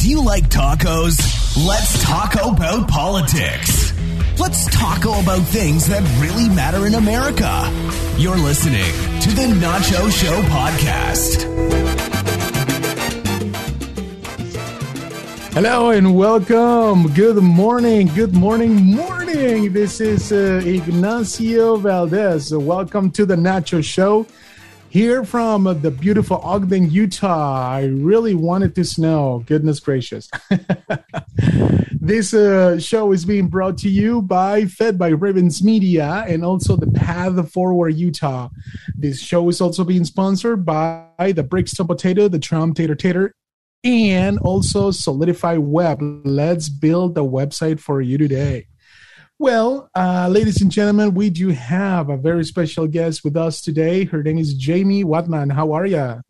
Do you like tacos? Let's talk about politics. Let's talk about things that really matter in America. You're listening to the Nacho Show podcast. Hello and welcome. Good morning. Good morning. Morning. This is uh, Ignacio Valdez. Welcome to the Nacho Show here from the beautiful Ogden, Utah. I really wanted to snow. Goodness gracious. this uh, show is being brought to you by Fed by Ravens Media and also the Path Forward Utah. This show is also being sponsored by the Brixton Potato, the Trump Tater Tater, and also Solidify Web. Let's build a website for you today. Well, uh, ladies and gentlemen, we do have a very special guest with us today. Her name is Jamie Wadman. How are you?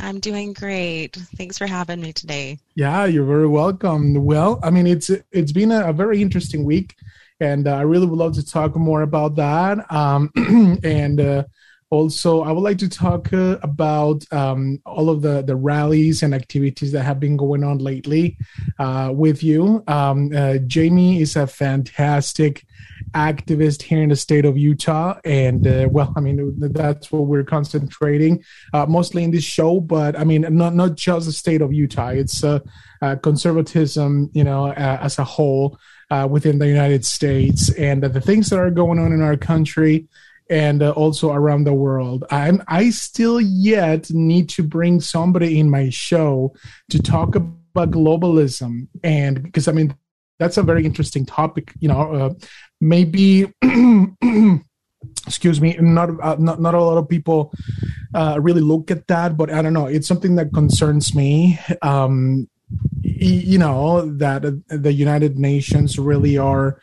I'm doing great. Thanks for having me today. Yeah, you're very welcome. Well, I mean, it's it's been a, a very interesting week, and uh, I really would love to talk more about that. Um, and uh, also, I would like to talk uh, about um, all of the, the rallies and activities that have been going on lately uh, with you. Um, uh, Jamie is a fantastic activist here in the state of Utah. And uh, well, I mean, that's what we're concentrating uh, mostly in this show, but I mean, not, not just the state of Utah, it's uh, conservatism, you know, as a whole within the United States and the things that are going on in our country and uh, also around the world. I'm I still yet need to bring somebody in my show to talk about globalism and because I mean that's a very interesting topic. You know, uh, maybe. excuse me not, uh, not not a lot of people uh, really look at that but i don't know it's something that concerns me um you know that the united nations really are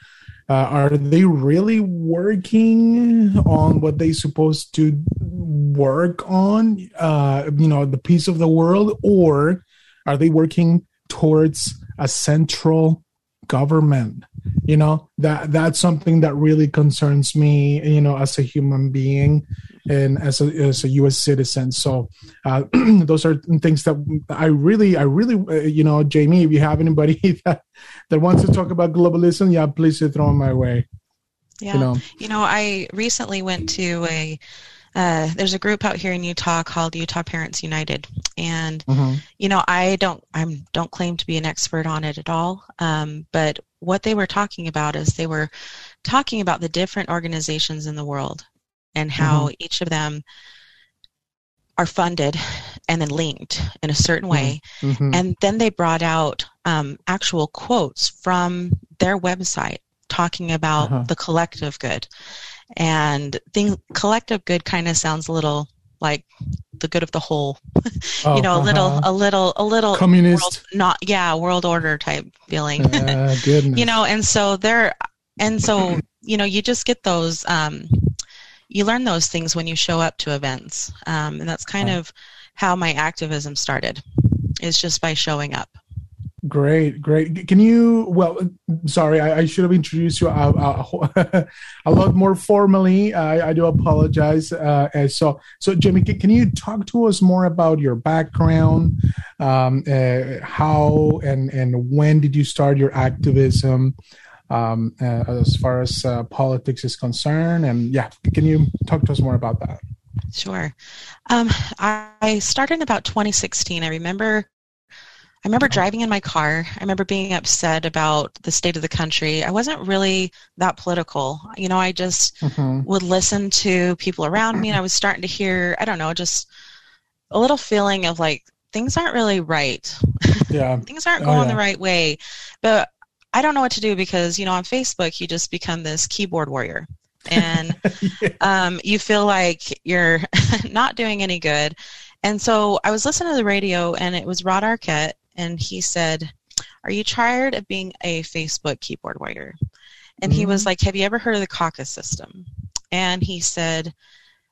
uh, are they really working on what they supposed to work on uh, you know the peace of the world or are they working towards a central government you know that that's something that really concerns me you know as a human being and as a, as a U.S. citizen. So uh, those are things that I really, I really, uh, you know, Jamie, if you have anybody that that wants to talk about globalism, yeah, please throw them my way. Yeah, you know, you know I recently went to a. Uh, there's a group out here in Utah called Utah Parents United, and mm-hmm. you know I don't I don't claim to be an expert on it at all, um, but what they were talking about is they were talking about the different organizations in the world and how mm-hmm. each of them are funded and then linked in a certain way. Mm-hmm. mm-hmm. And then they brought out um, actual quotes from their website talking about uh-huh. the collective good. And thing, collective good kind of sounds a little like the good of the whole. Oh, you know, a uh-huh. little, a little, a little communist, world, not yeah, world order type feeling. Uh, you know, and so there, and so you know, you just get those. Um, you learn those things when you show up to events, um, and that's kind of how my activism started. Is just by showing up. Great, great. Can you? Well, sorry, I, I should have introduced you a, a, a lot more formally. I, I do apologize. Uh, so, so Jimmy, can you talk to us more about your background, um, uh, how and and when did you start your activism? um, uh, as far as uh, politics is concerned. And yeah, can you talk to us more about that? Sure. Um, I started in about 2016. I remember. I remember driving in my car. I remember being upset about the state of the country. I wasn't really that political. You know, I just mm-hmm. would listen to people around me and I was starting to hear, I don't know, just a little feeling of like things aren't really right. Yeah. things aren't going oh, yeah. the right way. But I don't know what to do because, you know, on Facebook, you just become this keyboard warrior. And um, you feel like you're not doing any good. And so I was listening to the radio, and it was Rod Arquette, and he said, Are you tired of being a Facebook keyboard warrior? And mm-hmm. he was mm-hmm. like, Have you ever heard of the caucus system? And he said,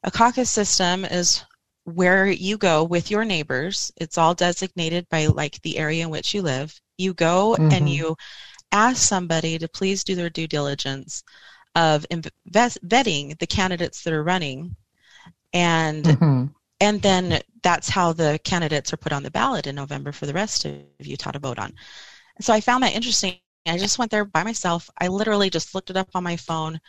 A caucus system is where you go with your neighbors. It's all designated by like the area in which you live. You go mm-hmm. and you ask somebody to please do their due diligence of invest, vetting the candidates that are running and mm-hmm. And then that's how the candidates are put on the ballot in November for the rest of Utah to vote on. So I found that interesting. I just went there by myself. I literally just looked it up on my phone,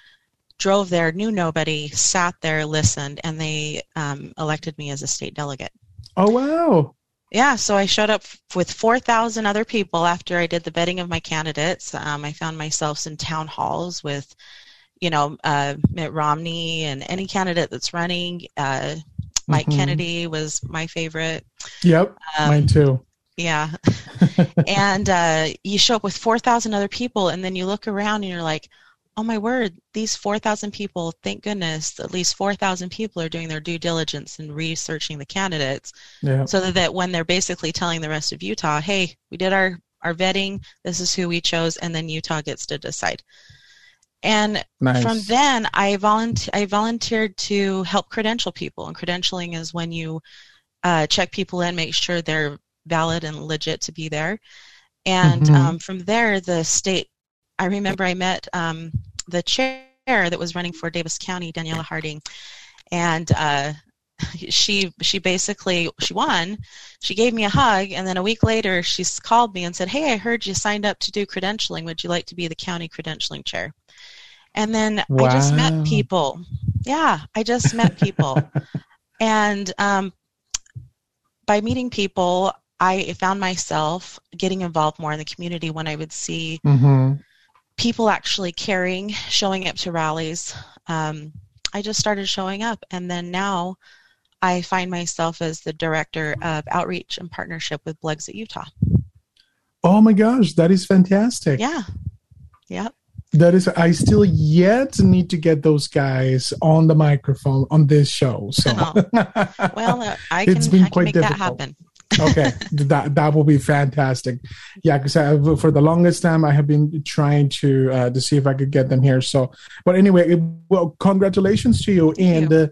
drove there, knew nobody, sat there, listened, and they um, elected me as a state delegate. Oh wow! Yeah, so I showed up with 4,000 other people after I did the vetting of my candidates. Um, I found myself in town halls with, you know, uh, Mitt Romney and any candidate that's running. Uh, Mike mm-hmm. Kennedy was my favorite. Yep, um, mine too. Yeah. and uh, you show up with 4,000 other people, and then you look around and you're like, oh my word, these 4,000 people, thank goodness, at least 4,000 people are doing their due diligence and researching the candidates. Yeah. So that when they're basically telling the rest of Utah, hey, we did our, our vetting, this is who we chose, and then Utah gets to decide. And nice. from then, I, volunteer, I volunteered to help credential people. And credentialing is when you uh, check people in, make sure they're valid and legit to be there. And mm-hmm. um, from there, the state, I remember I met um, the chair that was running for Davis County, Daniela Harding, and uh, she she basically she won. She gave me a hug, and then a week later, she called me and said, "Hey, I heard you signed up to do credentialing. Would you like to be the county credentialing chair?" And then wow. I just met people. Yeah, I just met people, and um, by meeting people, I found myself getting involved more in the community when I would see mm-hmm. people actually caring, showing up to rallies. Um, I just started showing up, and then now I find myself as the director of outreach and partnership with Blexit Utah. Oh my gosh, that is fantastic! Yeah, yep. That is, I still yet need to get those guys on the microphone on this show. So, oh. well, uh, I can, it's been I quite difficult. that happen okay, that that will be fantastic. Yeah, because for the longest time I have been trying to uh, to see if I could get them here. So, but anyway, well, congratulations to you. Thank and you.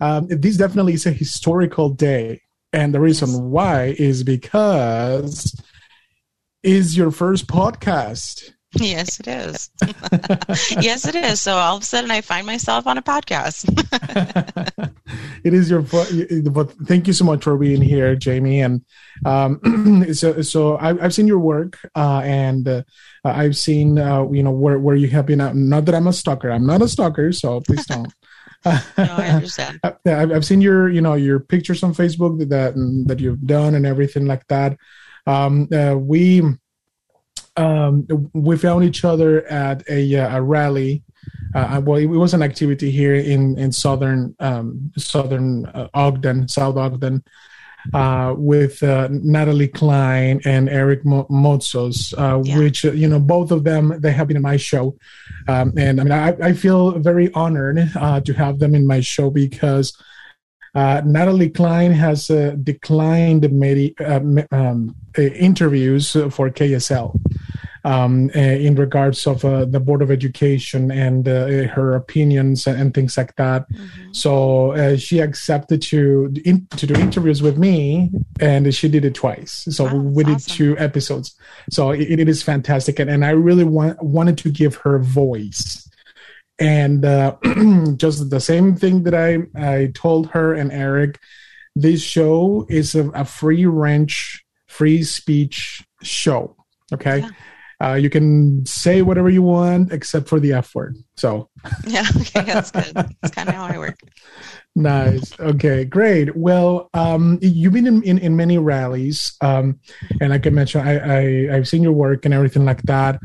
Uh, um, this definitely is a historical day, and the reason yes. why is because is your first podcast. Yes, it is. yes, it is. So all of a sudden, I find myself on a podcast. it is your, but thank you so much for being here, Jamie. And um, so, so I, have seen your work, uh, and uh, I've seen, uh, you know, where where you have been. Not that I'm a stalker. I'm not a stalker, so please don't. no, I understand. I've seen your, you know, your pictures on Facebook that that you've done and everything like that. Um, uh, we um, we found each other at a, uh, a rally. Uh, well, it was an activity here in in southern um, southern uh, Ogden, South Ogden, uh, with uh, Natalie Cline and Eric Mo- Moutsos, uh, yeah. which uh, you know both of them they have been in my show, um, and I mean I, I feel very honored uh, to have them in my show because uh, Natalie Cline has uh, declined many uh, um, uh, interviews for KSL um, uh, in regards of uh, the Board of Education and her opinions and things like that. Mm-hmm. So she accepted to in, to do interviews with me, and she did it twice. So wow, we did awesome. two episodes. So it, it is fantastic, and, and I really want, wanted to give her voice and uh, just the same thing that I I told her and Eric. This show is a, a free range, free speech show. Okay. Yeah. Uh, you can say whatever you want except for the F word. So, yeah, okay, that's good. That's kind of how I work. Nice. Okay, great. Well, um, you've been in, in, in many rallies, um, and like I mentioned, I, I, I've seen your work and everything like that.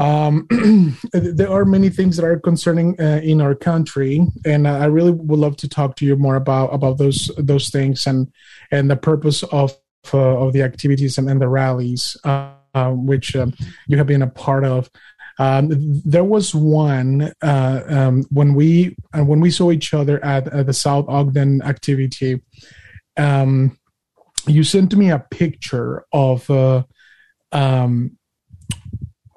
Um, there are many things that are concerning uh, in our country, and I really would love to talk to you more about about those those things and and the purpose of uh, of the activities and, and the rallies, uh, which um, you have been a part of. Um, there was one uh, um, when we uh, when we saw each other at, at the South Ogden activity. Um, you sent me a picture of uh, um,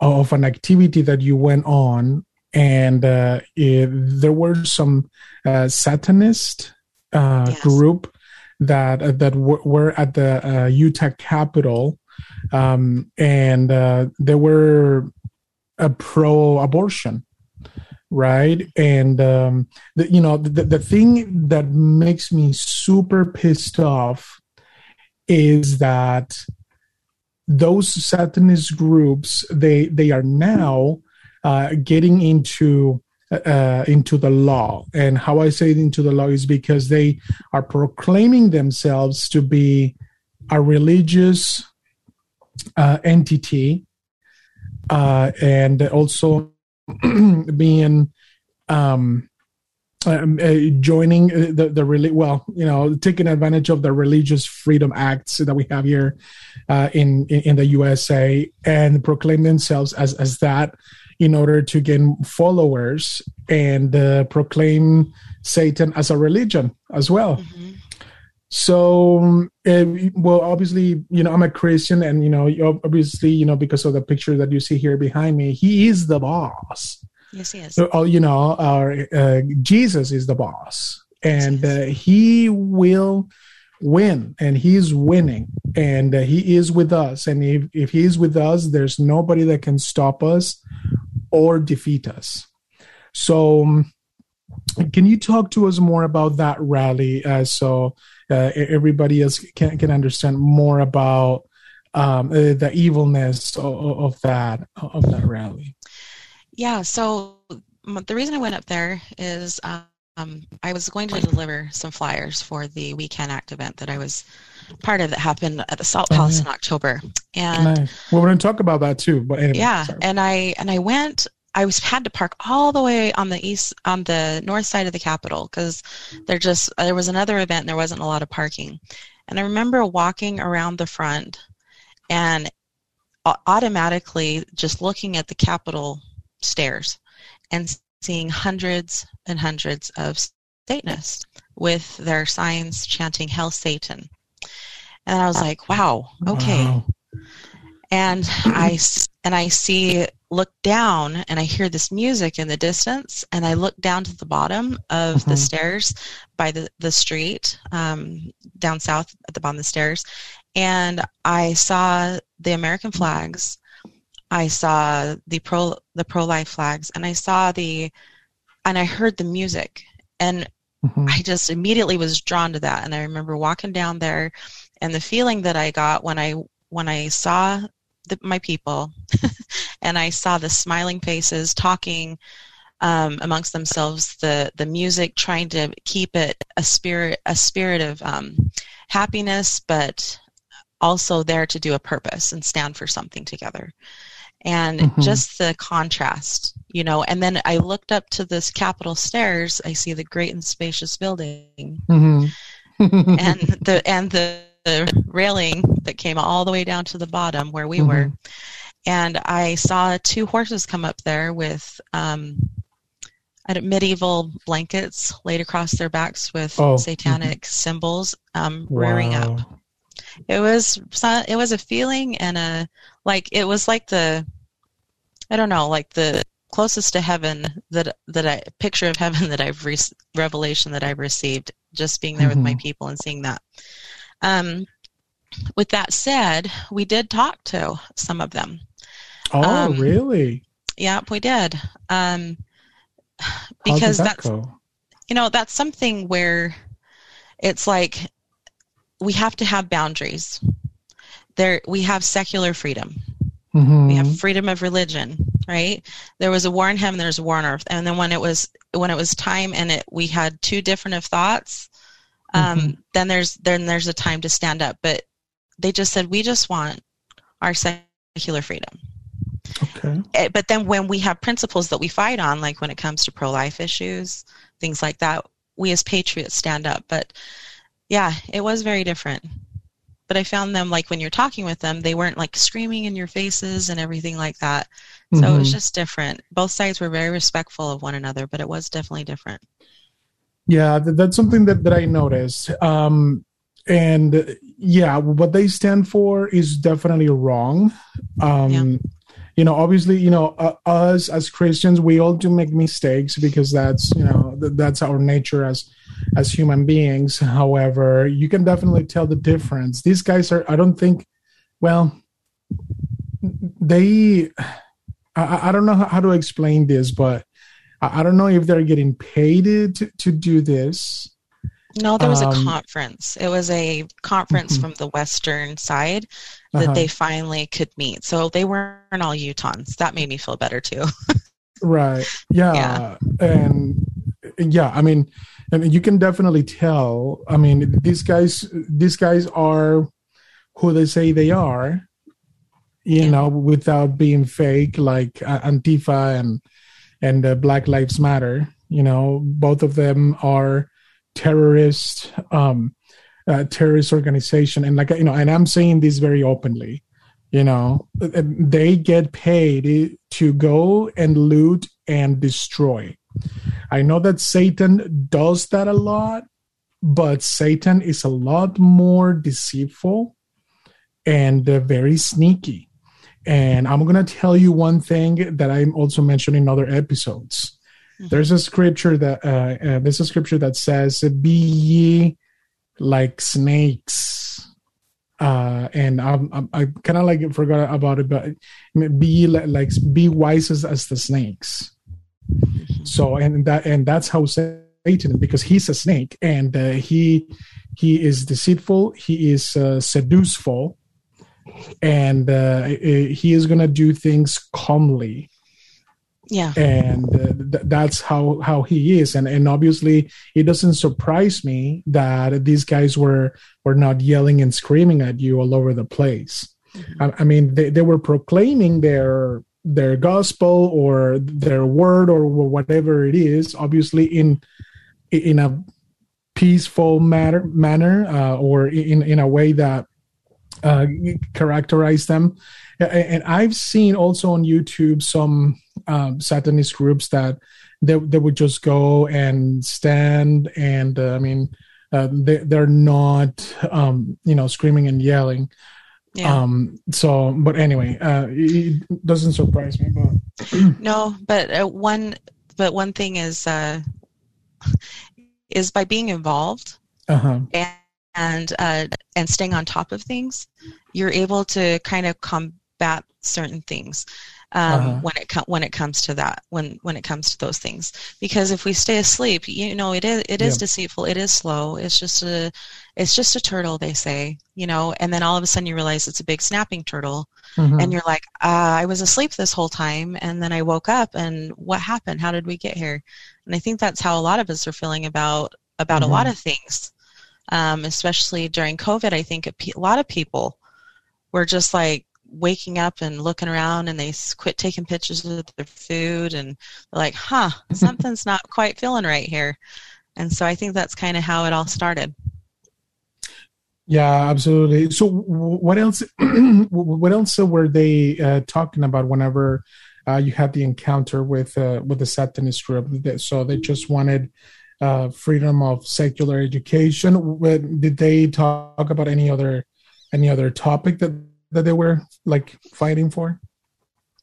of an activity that you went on, and uh, it, there were some uh, Satanist uh, yes. group that uh, that w- were at the uh, Utah Capitol, um, and uh, they were a pro-abortion. right? And um, the, you know, the, the thing that makes me super pissed off is that those Satanist groups they they are now uh, getting into uh, into the law. And how I say into the law is because they are proclaiming themselves to be a religious uh, entity uh, and also being um, um, uh, joining the the really well, you know, taking advantage of the religious freedom acts that we have here uh, in, in, in the USA and proclaim themselves as as that in order to gain followers and uh, proclaim Satan as a religion as well. Mm-hmm. So, uh, well, obviously, you know, I'm a Christian, and you know, obviously, you know, because of the picture that you see here behind me, he is the boss. Yes, he is. Uh, you know, our uh, Jesus is the boss, and uh, he will win, and he's winning, and uh, he is with us. And if if he is with us, there's nobody that can stop us or defeat us. So, um, can you talk to us more about that rally? Uh, so uh, everybody else can can understand more about um, the evilness of, of, that of that rally. Yeah. So the reason I went up there is um, I was going to deliver some flyers for the We Can Act event that I was part of that happened at the Salt Palace in October. And nice. we're going to talk about that too. But anyway, yeah, sorry. and I and I went I was had to park all the way on the east on the north side of the Capitol because there just there was another event and there wasn't a lot of parking. And I remember walking around the front and automatically just looking at the Capitol stairs and seeing hundreds and hundreds of Satanists with their signs chanting "Hell Satan," and I was like, "Wow, okay." Wow. And I and I see look down and I hear this music in the distance, and I look down to the bottom of mm-hmm. the stairs by the, the street um, down south at the bottom of the stairs, and I saw the American flags. I saw the pro the pro life flags, and I saw the and I heard the music, and mm-hmm. I just immediately was drawn to that. And I remember walking down there, and the feeling that I got when I when I saw the, my people and I saw the smiling faces talking um, amongst themselves, the the music trying to keep it a spirit a spirit of um, happiness, but also there to do a purpose and stand for something together. And mm-hmm. just the contrast, you know. And then I looked up to this Capitol stairs. I see the great and spacious building, mm-hmm. and the and the the railing that came all the way down to the bottom where we mm-hmm. were. And I saw two horses come up there with um, medieval blankets laid across their backs with oh. satanic mm-hmm. symbols um, wow. rearing up. It was it was a feeling and a like it was like the I don't know like the closest to heaven that that I picture of heaven that I've re- revelation that I've received just being there mm-hmm. with my mm-hmm. people and seeing that. Um, with that said, we did talk to some of them. Oh, um, really? Yeah, we did. Um, because that that's go? you know that's something where it's like we have to have boundaries. There, we have secular freedom. Mm-hmm. We have freedom of religion, right? There was a war in heaven, there's a war on earth, and then when it was when it was time and it we had two different of thoughts, um, mm-hmm. then there's then there's a time to stand up. But they just said we just want our secular freedom. Okay. Eh, but then when we have principles that we fight on, like when it comes to pro-life issues, things like that, we as patriots stand up. But yeah, it was very different. But I found them like when you're talking with them, they weren't like screaming in your faces and everything like that. So mm-hmm. it was mm-hmm. just different. Both sides were very respectful of one another, but it was definitely different. Yeah, that's something that, that I noticed. Um, and yeah, what they stand for is definitely wrong. Um, yeah. You know, obviously, you know, uh, us as Christians, we all do make mistakes because that's you know that's our nature as as human beings. However, you can definitely tell the difference. These guys are, I don't think, well, they, I, I don't know how to explain this, but I, I don't know if they're getting paid to, to do this. No, there was um, a conference. It was a conference mm-hmm. from the western side that uh-huh. they finally could meet. So they weren't all Utahns. That made me feel better too. right. Yeah. yeah. And yeah, I mean, and you can definitely tell. I mean, these guys, these guys are who they say they are. You yeah. know, without being fake, like uh, Antifa and and uh, Black Lives Matter. You know, both of them are terrorist um, uh, terrorist organization, and like you know, and I'm saying this very openly. You know, they get paid to go and loot and destroy. I know that Satan does that a lot, but Satan is a lot more deceitful and uh, very sneaky. And I'm going to tell you one thing that I'm also mentioning in other episodes. Mm-hmm. There's a scripture that uh, uh, there's a scripture that says, "Be ye like snakes." Uh, and I'm, I'm i kind of like forgot about it, but be like, like be wise as, as the snakes. So and that and that's how Satan because he's a snake and uh, he he is deceitful, he is uh, seduceful, and uh, he is gonna do things calmly. Yeah, and uh, th- that's how how he is, and and obviously it doesn't surprise me that these guys were were not yelling and screaming at you all over the place. Mm-hmm. I, I mean, they, they were proclaiming their their gospel or their word or whatever it is obviously in in a peaceful manner manner uh, or in in a way that uh, characterize them. And i've seen also on youtube some um, satanist groups that they, they would just go and stand and uh, i mean uh, they, they're not um, you know screaming and yelling yeah. Um, so, but anyway, uh, it doesn't surprise me, but no, but uh, one, but one thing is, uh, is by being involved uh-huh. and, and, uh, and staying on top of things, you're able to kind of combat certain things um, uh-huh. when it com- when it comes to that when when it comes to those things because if we stay asleep you know it is it is yeah. deceitful it is slow it's just a it's just a turtle they say you know and then all of a sudden you realize it's a big snapping turtle mm-hmm. and you're like uh, i was asleep this whole time and then i woke up and what happened how did we get here and i think that's how a lot of us are feeling about about mm-hmm. a lot mm-hmm. of things um, especially during covid i think a, pe- a lot of people were just like waking up and looking around and they quit taking pictures of their food and they're like, huh, something's not quite feeling right here. And so I think that's kind of how it all started. Yeah, absolutely. So what else? what else were they uh, talking about whenever uh, you had the encounter with uh, with the Satanist group? So they just wanted uh, freedom of secular education. Did they talk about any other any other topic that that they were like fighting for?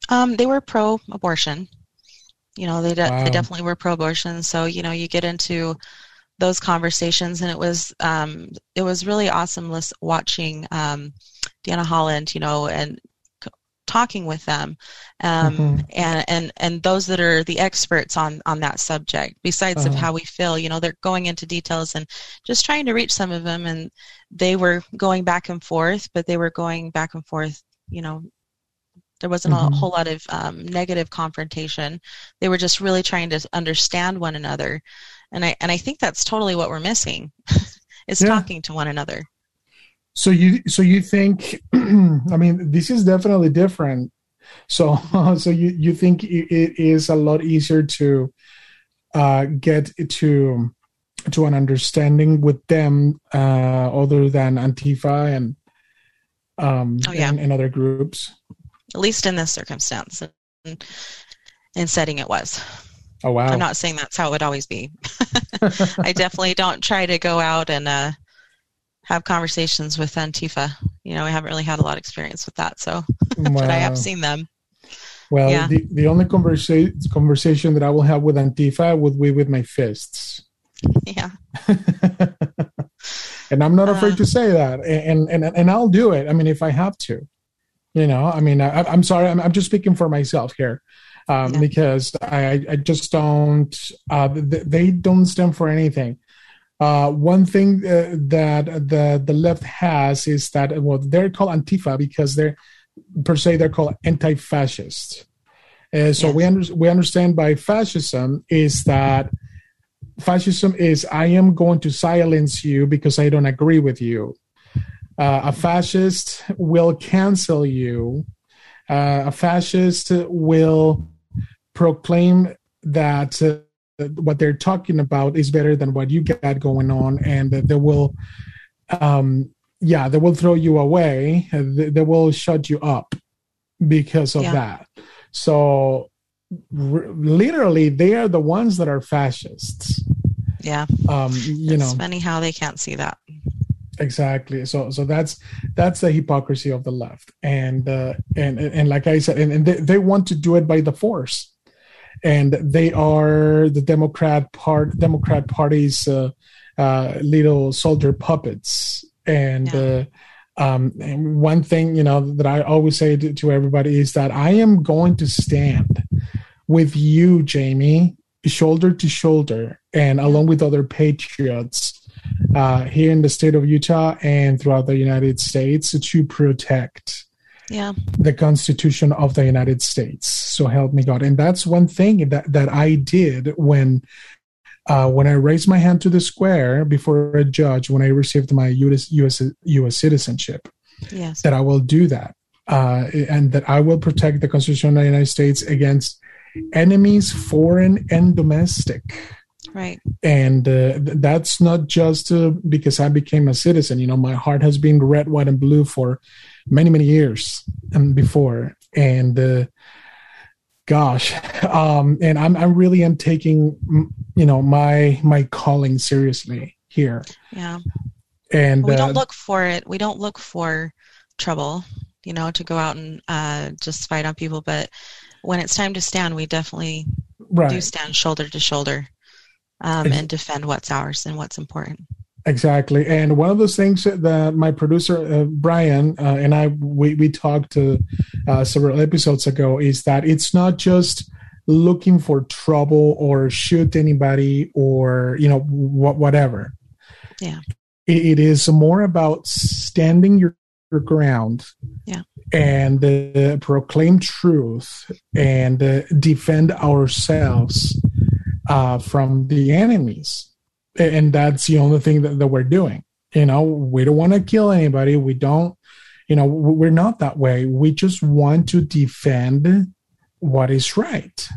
Um, they were pro-abortion. You know, they, de- wow. they definitely were pro-abortion. So you know, you get into those conversations, and it was um, it was really awesome watching um, Deanna Holland, you know, and talking with them um, mm-hmm. and, and and those that are the experts on on that subject besides uh-huh. of how we feel you know they're going into details and just trying to reach some of them and they were going back and forth but they were going back and forth you know there wasn't mm-hmm. a whole lot of um, negative confrontation they were just really trying to understand one another and i and i think that's totally what we're missing is yeah. talking to one another so you so you think i mean this is definitely different. So so you you think it is a lot easier to uh get to to an understanding with them uh other than antifa and um oh, yeah. and, and other groups? At least in this circumstance and, and setting it was. Oh wow. I'm not saying that's how it would always be. I definitely don't try to go out and uh have conversations with Antifa. You know, I haven't really had a lot of experience with that, so wow. but I have seen them. Well, yeah. the, the only conversation conversation that I will have with Antifa would be with my fists. Yeah. and I'm not afraid uh, to say that, and, and and I'll do it. I mean, if I have to, you know. I mean, I, am sorry, I'm, I'm just speaking for myself here. um, yeah. because I, I just don't. Uh, they don't stand for anything. Uh, one thing uh, that the the left has is that well they're called Antifa because they're per se they're called anti-fascist. Uh, so yes. we under, we understand by fascism is that fascism is I am going to silence you because I don't agree with you. Uh, a fascist will cancel you. Uh, a fascist will proclaim that uh, what they're talking about is better than what you got going on, and they will, um, yeah, they will throw you away. They, they will shut you up because of yeah. that. So, r- literally, they are the ones that are fascists. Yeah. Um, you it's know, funny how they can't see that. Exactly. So, so that's that's the hypocrisy of the left, and uh, and and like I said, and, and they, they want to do it by the force, and they are the Democrat part Democrat Party's uh, uh, little soldier puppets, and. Yeah. Uh, um, and one thing you know that I always say to, to everybody is that I am going to stand with you, Jamie, shoulder to shoulder and along with other patriots uh, here in the state of Utah and throughout the United States to protect yeah. the Constitution of the United States. So help me God. And that's one thing that, that I did when uh, when I raised my hand to the square before a judge when I received my U.S. U.S. U.S. citizenship. Yes. That I will do that. Uh, and that I will protect the Constitution of the United States against enemies, foreign and domestic. Right. And uh, that's not just uh, because I became a citizen. You know, my heart has been red, white, and blue for many, many years and before. And uh, gosh, um, and I'm I really am taking you know my my calling seriously here. Yeah. And we don't uh, look for it. We don't look for trouble. You know, to go out and uh, just fight on people, but when it's time to stand, we definitely right. do stand shoulder to shoulder um, and defend what's ours and what's important. Exactly, and one of those things that my producer uh, Brian uh, and I we we talked uh, several episodes ago is that it's not just looking for trouble or shoot anybody or you know wh- whatever. Yeah, it, it is more about standing your, your ground. Yeah, and uh, proclaim truth and uh, defend ourselves uh, from the enemies. And that's the only thing that, that we're doing. You know, we don't want to kill anybody. We don't, you know, we're not that way. We just want to defend what is right.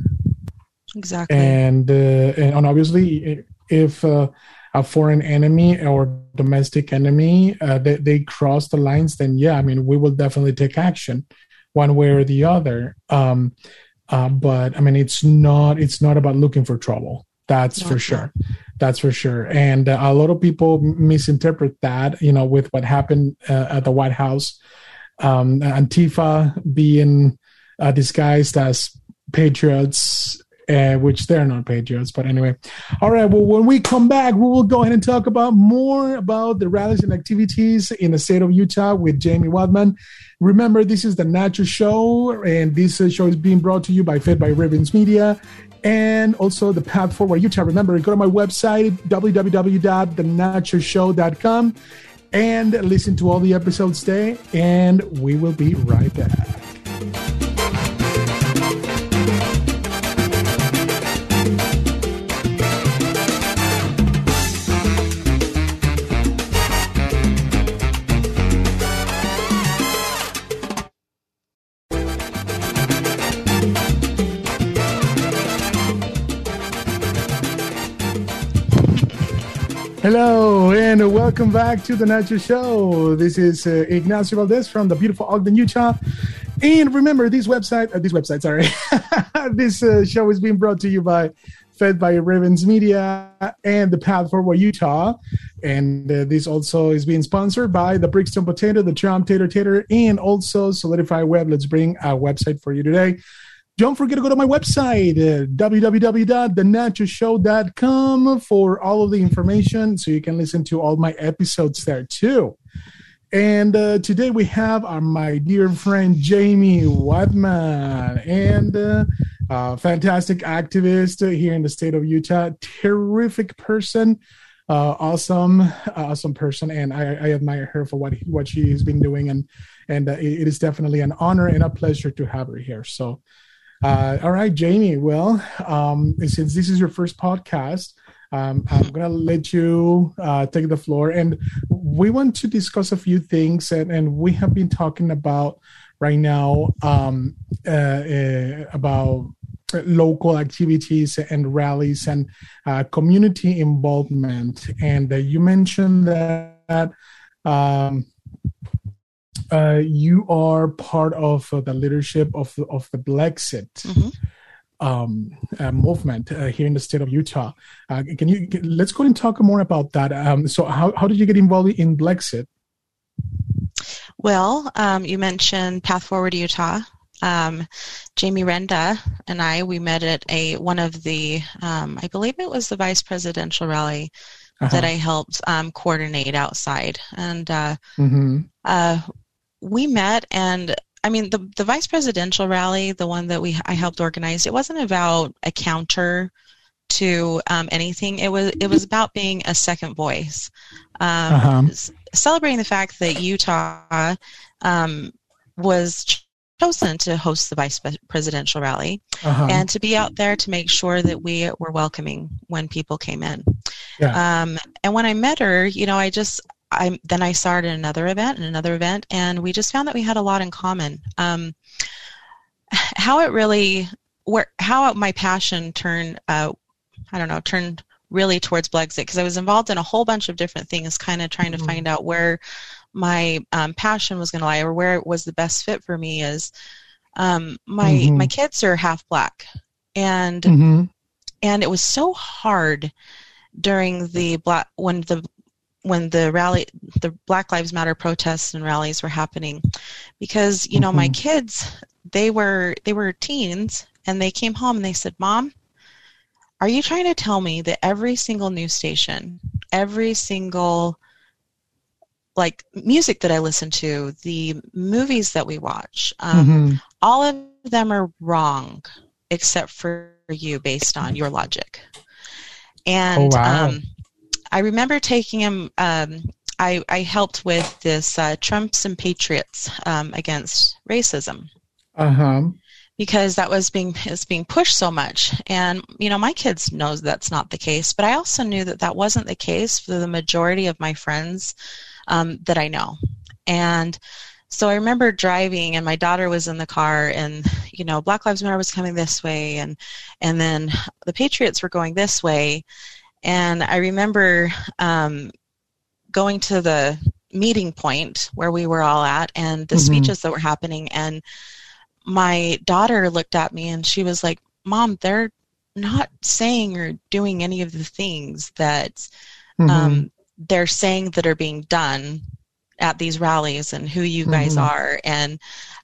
Exactly. And, uh, and obviously, if uh, a foreign enemy or domestic enemy, uh, they, they cross the lines, then yeah, I mean, we will definitely take action one way or the other. Um, uh, but I mean, it's not it's not about looking for trouble. That's for sure. That's for sure. And uh, a lot of people misinterpret that, you know, with what happened uh, at the White House. Um, Antifa being uh, disguised as patriots uh, which they're not patriots. But anyway, all right. Well, when we come back, we will go ahead and talk about more about the rallies and activities in the state of Utah with Jamie Wadman. Remember, this is the Nacho Show, and this show is being brought to you by Fed by Ravens Media and also the Path Forward Utah. Remember, go to my website, www.thenachoshow.com, and listen to all the episodes today, and we will be right back. Hello and welcome back to the Nacho Show. This is uh, Ignacio Valdez from the beautiful Ogden, Utah. And remember, this website, uh, this website, sorry, this uh, show is being brought to you by Fed by Ravens Media and the Path Forward Utah. And uh, this also is being sponsored by the Brixton Potato, the Trump Tater Tater, and also Solidify Web. Let's bring a website for you today. Don't forget to go to my website, uh, for all of the information so you can listen to all my episodes there too. And uh, today we have our, my dear friend Jamie Wadman. And uh, uh, fantastic activist here in the state of Utah. Terrific person, uh, awesome, awesome person, and I, I, admire her for what what she's been doing, and and uh, it is definitely an honor and a pleasure to have her here. So, uh, all right, Jamie. Well, um, since this is your first podcast. Um, I'm gonna let you uh, take the floor, and we want to discuss a few things, and, and we have been talking about right now um, uh, uh, about local activities and rallies and uh, community involvement. And uh, you mentioned that um, uh, you are part of uh, the leadership of of the Blexit. Mm-hmm um, uh, movement uh, here in the state of Utah. Uh, can you let's go and talk more about that? Um, so, how how did you get involved in Blexit? Well, um, you mentioned Path Forward Utah. Um, Jamie Renda and I we met at a one of the um, I believe it was the vice presidential rally uh-huh. that I helped um, coordinate outside, and uh, mm-hmm. We met and I mean, the the vice presidential rally, the one that we I helped organize, it wasn't about a counter to um, anything. It was it was about being a second voice, um, uh-huh. celebrating the fact that Utah um, was chosen to host the vice presidential rally, uh-huh. and to be out there to make sure that we were welcoming when people came in. Yeah. Um, and when I met her, you know, I just I then I started another event and another event, and we just found that we had a lot in common. Um, how it really, where how my passion turned, uh, I don't know, turned really towards Blexit because I was involved in a whole bunch of different things, kind of trying to mm-hmm. find out where my um, passion was going to lie or where it was the best fit for me. Is um, my mm-hmm. my kids are half black, and mm-hmm. and it was so hard during the black when the when the rally the black lives matter protests and rallies were happening because you know mm-hmm. my kids they were they were teens and they came home and they said mom are you trying to tell me that every single news station every single like music that i listen to the movies that we watch um, mm-hmm. all of them are wrong except for you based on your logic and oh, wow. um, I remember taking him. Um, I, I helped with this uh, Trumps and Patriots um, against racism. Uh huh. Because that was being is being pushed so much, and you know my kids knows that's not the case. But I also knew that that wasn't the case for the majority of my friends um, that I know, and so I remember driving, and my daughter was in the car, and you know Black Lives Matter was coming this way, and and then the Patriots were going this way, and I remember um, going to the meeting point where we were all at and the mm-hmm. speeches that were happening. And my daughter looked at me and she was like, Mom, they're not saying or doing any of the things that mm-hmm. um, they're saying that are being done at these rallies and who you guys mm-hmm. are. And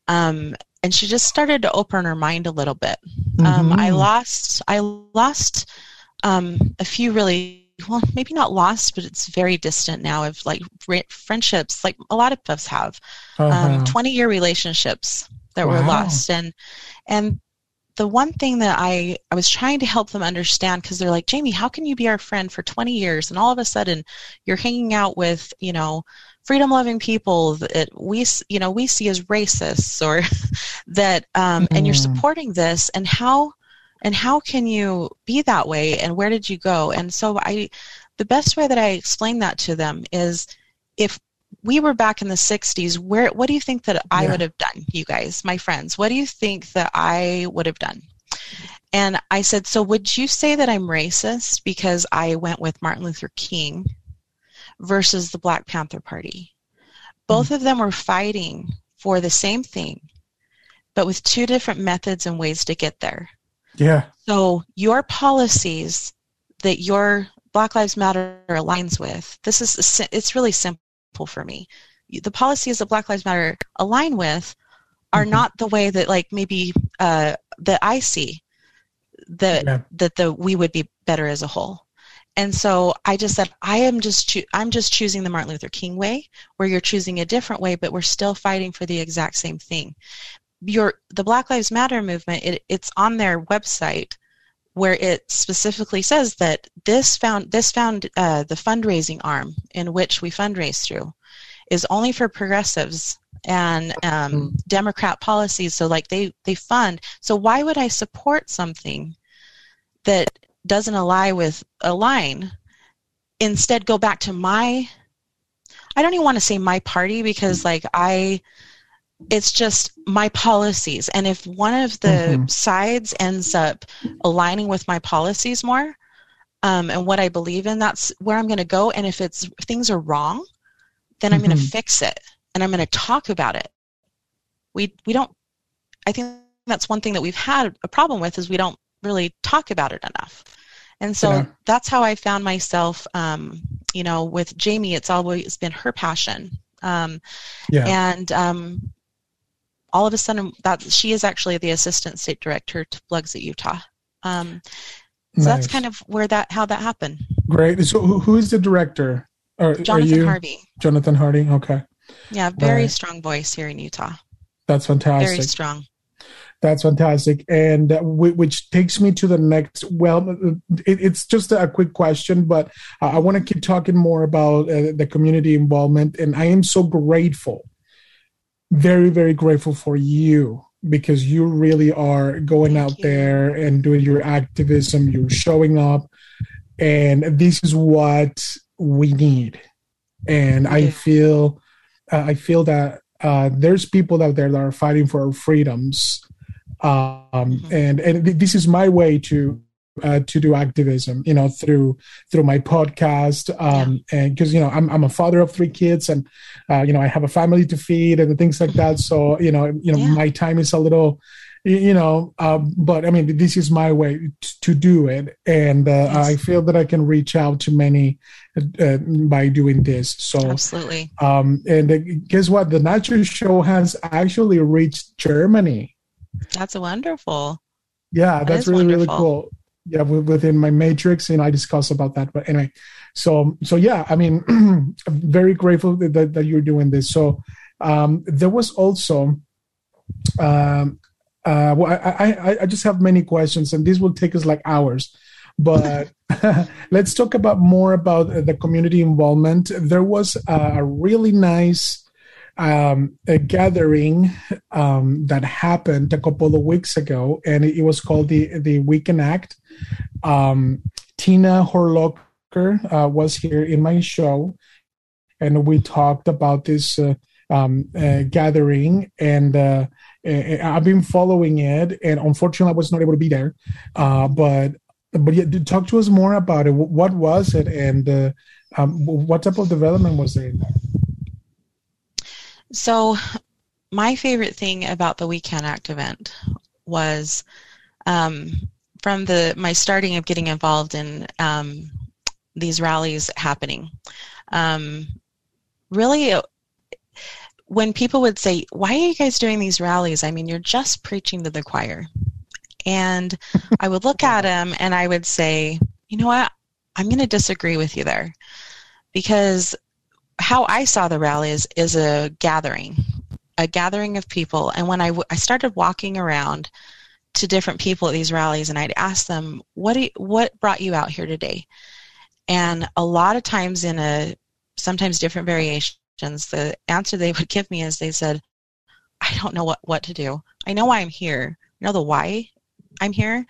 um, and she just started to open her mind a little bit. Um, I mm-hmm. lost I lost um, a few really well maybe not lost but it's very distant now of like friendships like a lot of us have um, uh-huh. um, 20 year relationships that wow. were lost and and the one thing that I, I was trying to help them understand because they're like jamie how can you be our friend for 20 years and all of a sudden you're hanging out with you know freedom loving people that we you know we see as racists or that um, mm. and you're mm-hmm. supporting this and how and how can you be that way? And where did you go? And so i the best way that i explain that to them is if we were back in the 60s where what do you think that i yeah. would have done you guys my friends? What do you think that i would have done? And i said so would you say that i'm racist because i went with martin luther king versus the black panther party? Both mm-hmm. of them were fighting for the same thing but with two different methods and ways to get there yeah. So your policies that your Black Lives Matter aligns with, this is it's really simple for me. The policies that Black Lives Matter align with are mm-hmm. not the way that like maybe uh, that I see that yeah. that the we would be better as a whole. And so I just said I am just cho- I'm just choosing the Martin Luther King way, where you're choosing a different way, but we're still fighting for the exact same thing your the Black Lives Matter movement, it, it's on their website where it specifically says that this found this found uh, the fundraising arm in which we fundraise through is only for progressives and um, mm. Democrat policies. So like they they fund. So why would I support something that doesn't align with align? Instead, go back to my. I don't even want to say my party because like I it's just my policies and if one of the mm-hmm. sides ends up aligning with my policies more um, and what i believe in that's where i'm going to go and if it's if things are wrong then i'm mm-hmm. going to fix it and i'm going to talk about it we we don't i think that's one thing that we've had a problem with is we don't really talk about it enough and so yeah. that's how i found myself um, you know with jamie it's always been her passion um, yeah. and um, all of a sudden that she is actually the assistant state director to Blexit Utah. Um, so nice. that's kind of where that how that happened. Great. So who is the director? Or, Jonathan Harvey. Jonathan Hardy. Okay. Yeah, very right. strong voice here in Utah. That's fantastic. Very strong. That's fantastic, and uh, which takes me to the next. Well, it, it's just a quick question, but I want to keep talking more about uh, the community involvement, and I am so grateful very, very grateful for you because you really are going Thank out you. there and doing your activism. You're showing up, and this is what we need. And yeah. I feel, uh, I feel that uh, there's people out there that are fighting for our freedoms, um, mm-hmm. and and this is my way to uh, to do activism you know through through my podcast um yeah. and because you know I'm, I'm a father of three kids and uh, you know i have a family to feed and things like that so you know you know yeah. my time is a little you know um, but i mean this is my way to, to do it and uh, yes. i feel that i can reach out to many uh, by doing this so absolutely um and guess what the nacho show has actually reached germany that's wonderful yeah that that's really wonderful. really cool yeah within my matrix and i discuss about that but anyway. So so yeah i mean very grateful that, that you're doing this. So um there was also um uh well I, I i just have many questions and this will take us like hours but let's talk about more about the community involvement. There was a really nice um, a gathering um, that happened a couple of weeks ago, and it, was called the the We Connect. Um, Tina Horlocker uh, was here in my show, and we talked about this uh, um, uh, gathering. And uh, I've been following it, and unfortunately, I was not able to be there. Uh, but but yeah, talk to us more about it. What was it, and uh, um, what type of development was there? So, my favorite thing about the We Can Act event was um, from the my starting of getting involved in um, these rallies happening. Um, really, when people would say, "Why are you guys doing these rallies?" I mean, you're just preaching to the choir. And I would look at them and I would say, "You know what? I'm going to disagree with you there." Because how I saw the rally is, is a gathering, a gathering of people. And when I, w- I started walking around to different people at these rallies, and I'd ask them, "What you, what brought you out here today?" And a lot of times, in a sometimes different variations, the answer they would give me is they said, "I don't know what what to do. I know why I'm here. I know the why I'm here.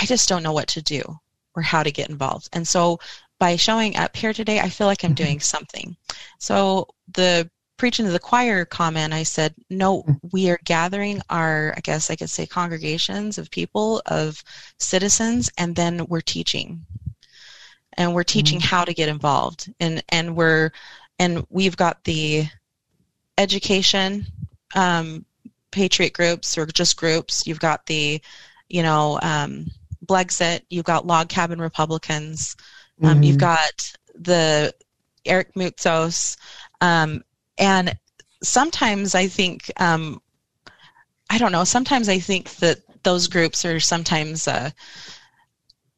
I just don't know what to do or how to get involved." And so by showing up here today, I feel like I'm mm-hmm. doing something. So the preaching to the choir comment, I said, no, mm. we are gathering our, I guess I could say congregations of people, of citizens, and then we're teaching. And we're teaching mm-hmm. how to get involved. And, and we're, and we've got the education, um, patriot groups or just groups. You've got the, you know, um, Blexit, you've got log cabin Republicans, um, mm-hmm. You've got the Eric Moutsos, um, and sometimes I think um, I don't know. Sometimes I think that those groups are sometimes uh,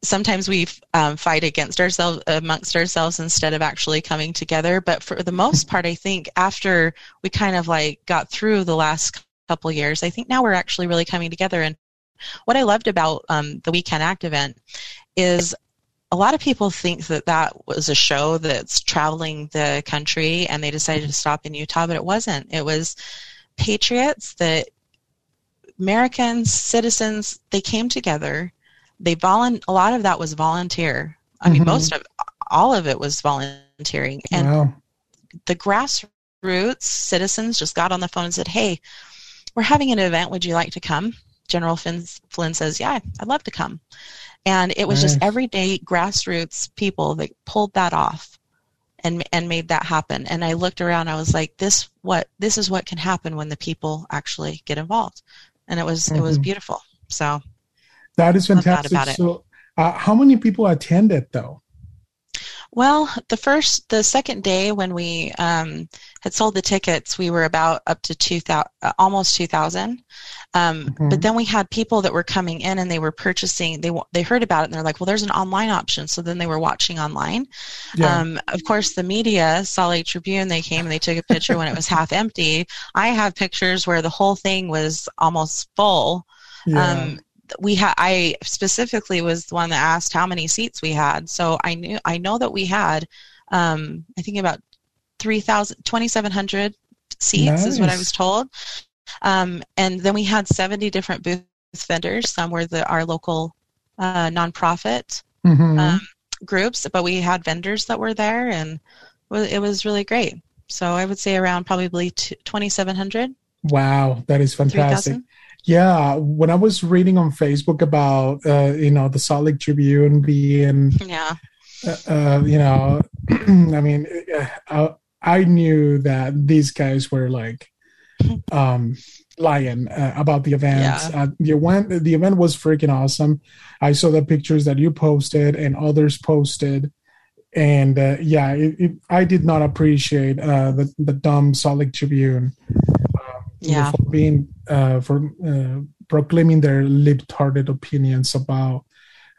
sometimes we um, fight against ourselves amongst ourselves instead of actually coming together. But for the most part, I think after we kind of like got through the last couple years. I think now we're actually really coming together. And what I loved about um, the Weekend Act event is a lot of people think that that was a show that's traveling the country and they decided to stop in Utah, but it wasn't. It was patriots that Americans, citizens, they came together. They volun- a lot of that was volunteer. I mean, mm-hmm. most of all of it was volunteering. And wow. the grassroots citizens just got on the phone and said, Hey, we're having an event. Would you like to come? General Flynn, Flynn says, Yeah, I'd love to come. And it was nice. just everyday grassroots people that pulled that off and and made that happen. And I looked around, I was like, This what this is what can happen when the people actually get involved. And it was mm-hmm. it was mm-hmm. beautiful. So that is fantastic. So uh, how many people attended though? Well, the first, the second day when we um, had sold the tickets, we were about up to two thousand, uh, almost two thousand. Um, mm-hmm. But then we had people that were coming in and they were purchasing. They they heard about it and they're like, "Well, there's an online option." So then they were watching online. Yeah. Um, of course, the media, Salt Lake Tribune, they came and they took a picture when it was half empty. I have pictures where the whole thing was almost full. Yeah. Um, we had I specifically was the one that asked how many seats we had. So I knew I know that we had um, I think about 3,000 2,700 seats nice. is what I was told. Um, and then we had 70 different booth vendors. Some were the our local uh, nonprofit mm-hmm. um, groups, but we had vendors that were there, and it was really great. So I would say around probably 2,700. Wow, that is fantastic. 3, yeah, when I was reading on Facebook about uh, you know the Salt Lake Tribune being yeah, uh, uh, you know, I mean, uh, I, I knew that these guys were like um lying uh, about the event. Yeah. Uh, the event the event was freaking awesome. I saw the pictures that you posted and others posted, and uh, yeah, it, it, I did not appreciate uh, the the dumb Salt Lake Tribune yeah. for being uh, for uh, proclaiming their libtarded opinions about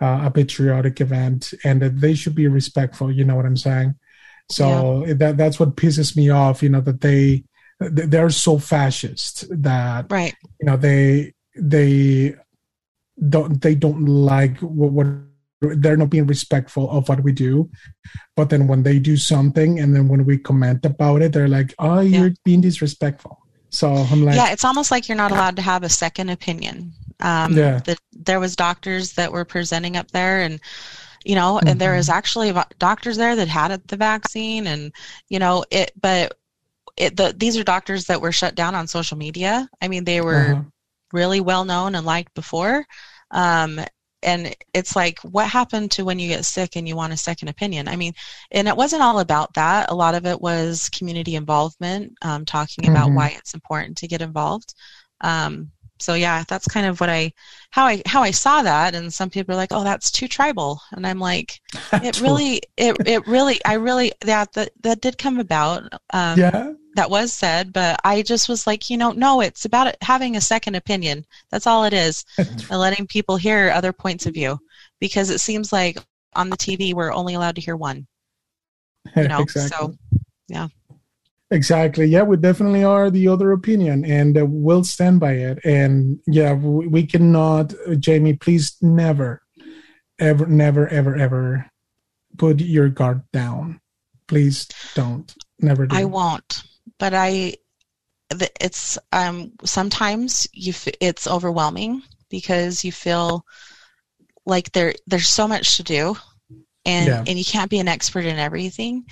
uh, a patriotic event, and that they should be respectful. You know what I'm saying? So yeah. that that's what pisses me off. You know that they they're so fascist that right. You know they they don't they don't like what, what they're not being respectful of what we do but then when they do something and then when we comment about it they're like oh you're being disrespectful so I'm like, yeah, it's almost like you're not allowed to have a second opinion. Um, yeah. The, there was doctors that were presenting up there, and you know, mm-hmm. and there was mm-hmm. actually doctors there that had the vaccine, and you know, it. But it, the, these are doctors that were shut down on social media. I mean, they were uh-huh. really well known and liked before, um, and it's like what happened to when you get sick and you want a second opinion? I mean and it wasn't all about that. A lot of it was community involvement um, talking mm-hmm. about why it's important to get involved. Um, so yeah that's kind of what i how i how i saw that and some people are like oh that's too tribal and i'm like it really it, it really i really that that, that did come about um, yeah that was said, but I just was like, you know, no, it's about having a second opinion. That's all it is, and letting people hear other points of view, because it seems like on the TV we're only allowed to hear one. You know, exactly. so yeah. Exactly. Yeah, we definitely are the other opinion, and uh, we'll stand by it. And yeah, we, we cannot, uh, Jamie. Please never, ever, never, ever, ever put your guard down. Please don't. Never. Do. I won't but I, it's um, sometimes you f- it's overwhelming because you feel like there there's so much to do, and yeah. and you can't be an expert in everything,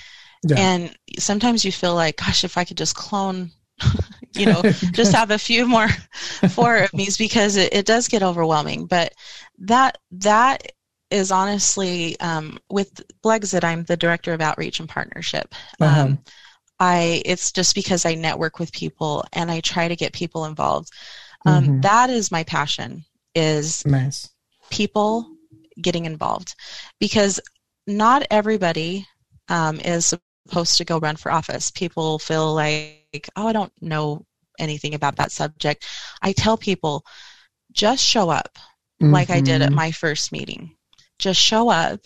yeah. and sometimes you feel like, gosh, if I could just clone you know, just have a few more four of me's because it, it does get overwhelming. But that that is honestly um, with Blexit, I'm the director of outreach and partnership. Uh-huh. Um, I it's just because I network with people and I try to get people involved. Um, mm-hmm. that is my passion is nice. people getting involved because not everybody um, is supposed to go run for office. People feel like, oh, I don't know anything about that subject. I tell people, just show up mm-hmm. like I did at mm-hmm. my first meeting. Just show up.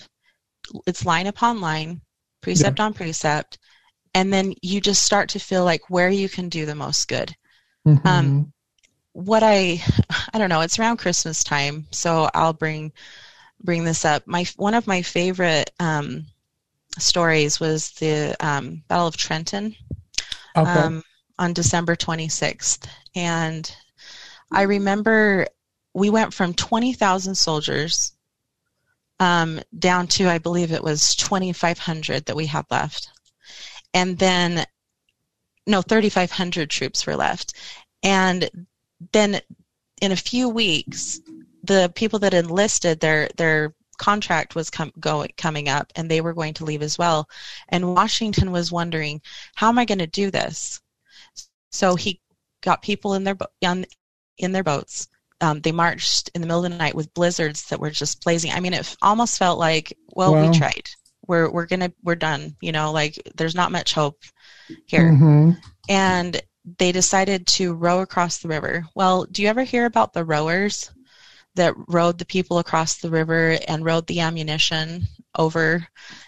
It's line upon line, precept yeah. on precept and then you just start to feel like where you can do the most good. Mm-hmm. Um, what I I don't know, it's around Christmas time, so I'll bring bring this up. My one of my favorite um, stories was the um, Battle of Trenton okay. um, on December 26th, and I remember we went from 20,000 soldiers um, down to I believe it was 2,500 that we had left, and then no 3,500 troops were left, and then in a few weeks, the people that enlisted their their contract was com- going coming up, and they were going to leave as well. And Washington was wondering, how am I going to do this? So he got people in their bo- in, in their boats. Um, they marched in the middle of the night with blizzards that were just blazing. I mean, it almost felt like, well, well we tried. We're we're gonna we're done. You know, like there's not much hope here. Mm-hmm. And they decided to row across the river. Well, do you ever hear about the rowers that rode the people across the river and rode the ammunition over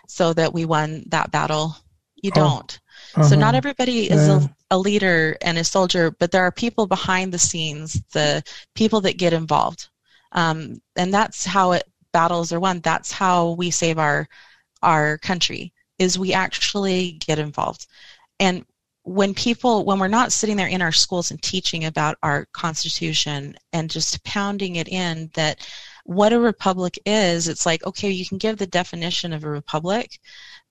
so that we won that battle? You oh. don't. Uh-huh. So not everybody is yeah. a, a, leader and a soldier, but there are people behind the scenes, the people that get involved, um, and that's how it battles are won. That's how we save our our country. Is we actually get involved, and when people when we're not sitting there in our schools and teaching about our constitution and just pounding it in that what a republic is it's like okay you can give the definition of a republic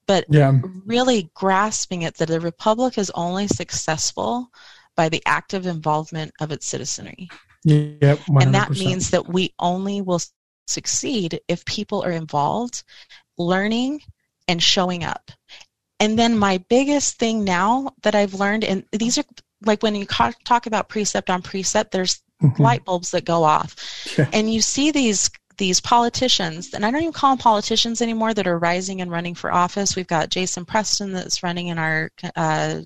but yeah. really grasping it that a republic is only successful by the active involvement of its citizenry. Yep, and that means that we only will succeed if people are involved learning and showing up and then my biggest thing now that I've learned, and these are like when you talk about precept on precept, there's mm-hmm. light bulbs that go off, yeah. and you see these these politicians, and I don't even call them politicians anymore, that are rising and running for office. We've got Jason Preston that's running in our uh,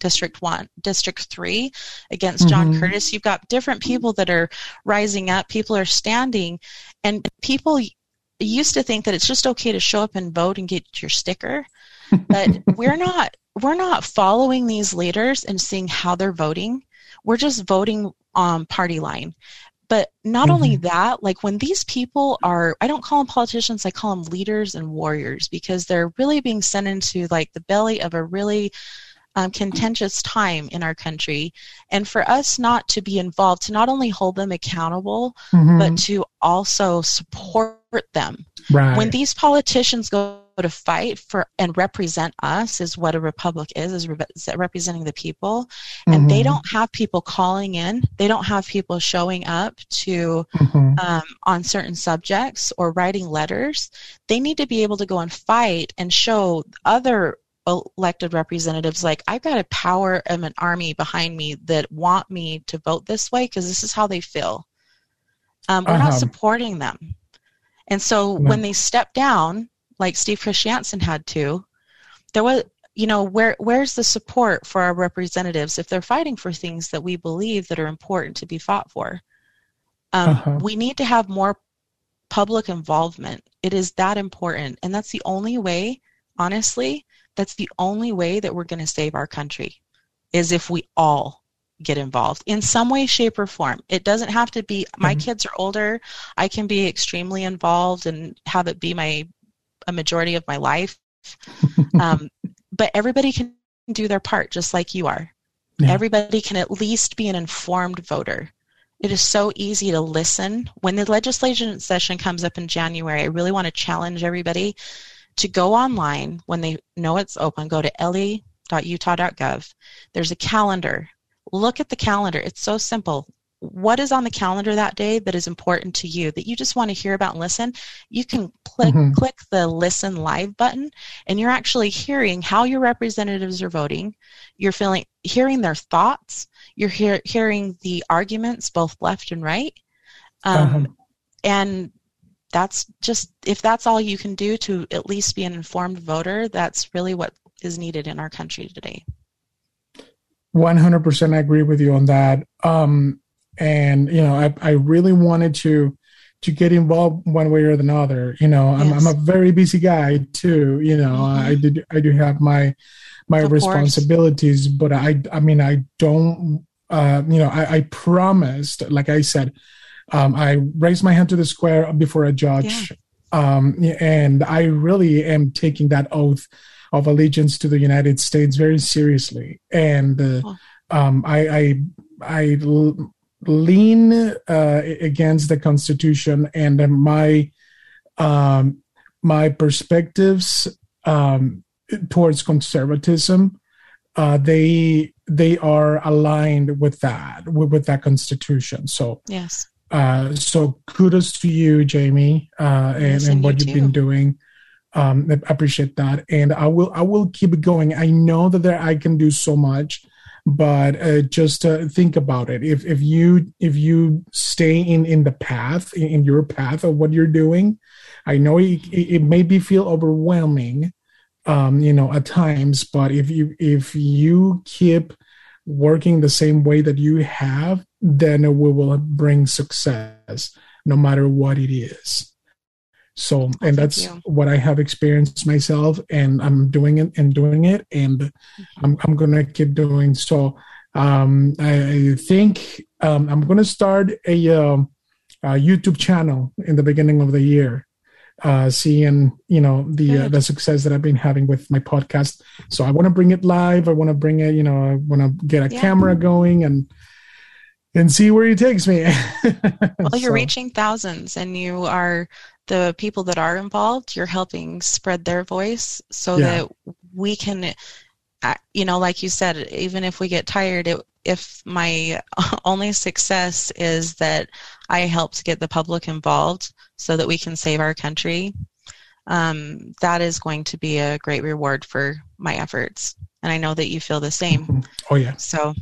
District One, District Three, against John mm-hmm. Curtis. You've got different people that are rising up. People are standing, and people used to think that it's just okay to show up and vote and get your sticker but we're not we're not following these leaders and seeing how they're voting. We're just voting on party line. But not mm-hmm. only that, like when these people are, I don't call them politicians, I call them leaders and warriors because they're really being sent into like the belly of a really um, contentious time in our country. And for us not to be involved, to not only hold them accountable, mm-hmm. but to also support them. Right. When these politicians go to fight for and represent us is what a republic is is re- representing the people and mm-hmm. they don't have people calling in they don't have people showing up to mm-hmm. um, on certain subjects or writing letters they need to be able to go and fight and show other elected representatives like i've got a power of an army behind me that want me to vote this way because this is how they feel um, we're uh-huh. not supporting them and so when they step down like Steve Christiansen had to, there was you know where where's the support for our representatives if they're fighting for things that we believe that are important to be fought for? Um, uh-huh. we need to have more public involvement. It is that important. And that's the only way honestly that's the only way that we're going to save our country is if we all get involved in some way shape or form. It doesn't have to be my mm-hmm. kids are older. I can be extremely involved and have it be my a majority of my life. um, but everybody can do their part just like you are. Yeah. Everybody can at least be an informed voter. It is so easy to listen. When the legislation session comes up in January, I really want to challenge everybody to go online when they know it's open, go to le.utah.gov. There's a calendar. Look at the calendar. It's so simple what is on the calendar that day that is important to you that you just want to hear about and listen, you can click mm-hmm. click the listen live button and you're actually hearing how your representatives are voting. You're feeling hearing their thoughts. You're hear, hearing the arguments both left and right. Um, uh-huh. And that's just if that's all you can do to at least be an informed voter, that's really what is needed in our country today. 100% I agree with you on that. Um, and you know I, I really wanted to to get involved one way or another you know I'm, I'm a very busy guy too you know mm-hmm. i did i do have my my Support. responsibilities but i i mean i don't uh, you know, I, I, promised, like I said, um, I raised my hand to the square before a judge, yeah. um, and I really am taking that oath of allegiance to the United States very seriously. And uh, oh. um, I, I, I lean uh, against the Constitution and my um, my perspectives um, towards conservatism. Uh, they they are aligned with that with, with that constitution. So yes. Uh, so kudos to you, Jamie, uh, and, and what you you've been doing. Um, I appreciate that, and I will I will keep going. I know that there I can do so much but uh, just uh, think about it. If if you if you stay in in the path in your path of what you're doing i know it, it may be feel overwhelming um you know at times but if you if you keep working the same way that you have then it will bring success no matter what it is so, and that's what I have experienced myself, and I'm doing it and doing it, and mm-hmm. I'm, I'm to keep doing. So, um, I think um, I'm to start a, uh, a, YouTube channel in the beginning of the year, uh, seeing you know the uh, the success that I've been having with my podcast. So I want to bring it live. I want to bring it. You know, I want to get a yeah. camera going and and see where it takes me. well, you're so. reaching thousands, and you are the people that are involved, you're helping spread their voice so yeah. that we can, uh, you know, like you said, even if we get tired, it, if my only success is that I helped get the public involved so that we can save our country, um, that is going to be a great reward for my efforts. And I know that you feel the same. Oh, yeah. So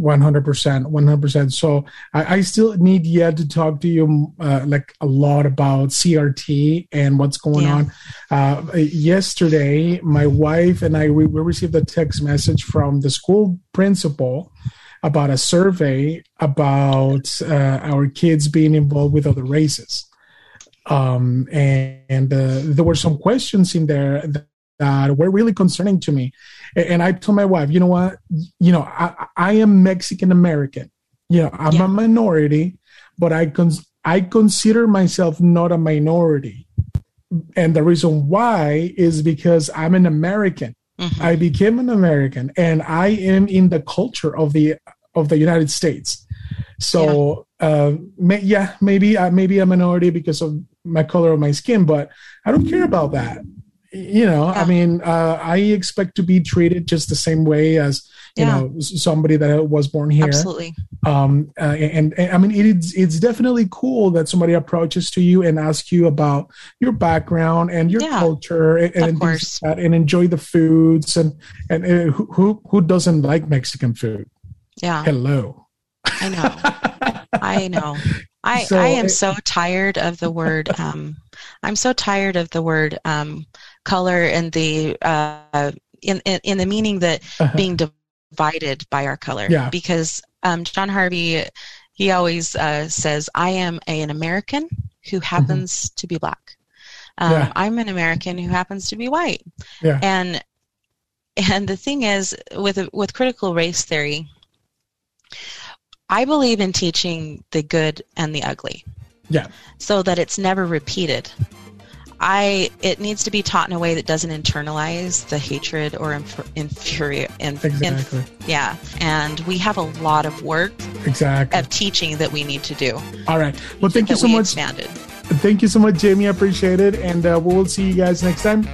100% 100% so I, I, still need yet to talk to you uh, like a lot about crt and what's going yeah. on. Uh, yesterday my wife and i we, we received a text message from the school principal about a survey about uh, our kids being involved with other races. Um, and, and uh, there were some questions in there that, were really concerning to me and I told my wife, you know what? You know, I, I am Mexican American. You know, I'm yeah. a minority, but I cons- I consider myself not a minority. And the reason why is because I'm an American. Mm-hmm. I became an American and I am in the culture of the of the United States. So yeah, uh, may, yeah maybe I maybe a minority because of my color of my skin, but I don't care about that you know yeah. i mean uh, i expect to be treated just the same way as you yeah. know somebody that was born here. Absolutely. Um uh, and, and, i mean it's it's definitely cool that somebody approaches to you and asks you about your background and your yeah, culture and and, like and, enjoy the foods and and uh, who who doesn't like mexican food? Yeah. Hello. I know. I know. I so, i am so tired of the word um i'm so tired of the word um color and the uh, in, in, in the meaning that uh-huh. being divided by our color. Yeah. Because um, John Harvey, he always uh, says, "I am a, an American who mm-hmm. happens mm-hmm. to be black. Um, yeah. I'm an American who happens to be white." Yeah. And and the thing is, with with critical race theory, I believe in teaching the good and the ugly. Yeah. So that it's never repeated. I it needs to be taught in a way that doesn't internalize the hatred or inf- infuriate. Inf- exactly. Inf- yeah, and we have a lot of work exactly of teaching that we need to do. All right. Well, thank you so much. Expanded. Thank you so much, Jamie. I appreciate it, and uh, we will see you guys next time.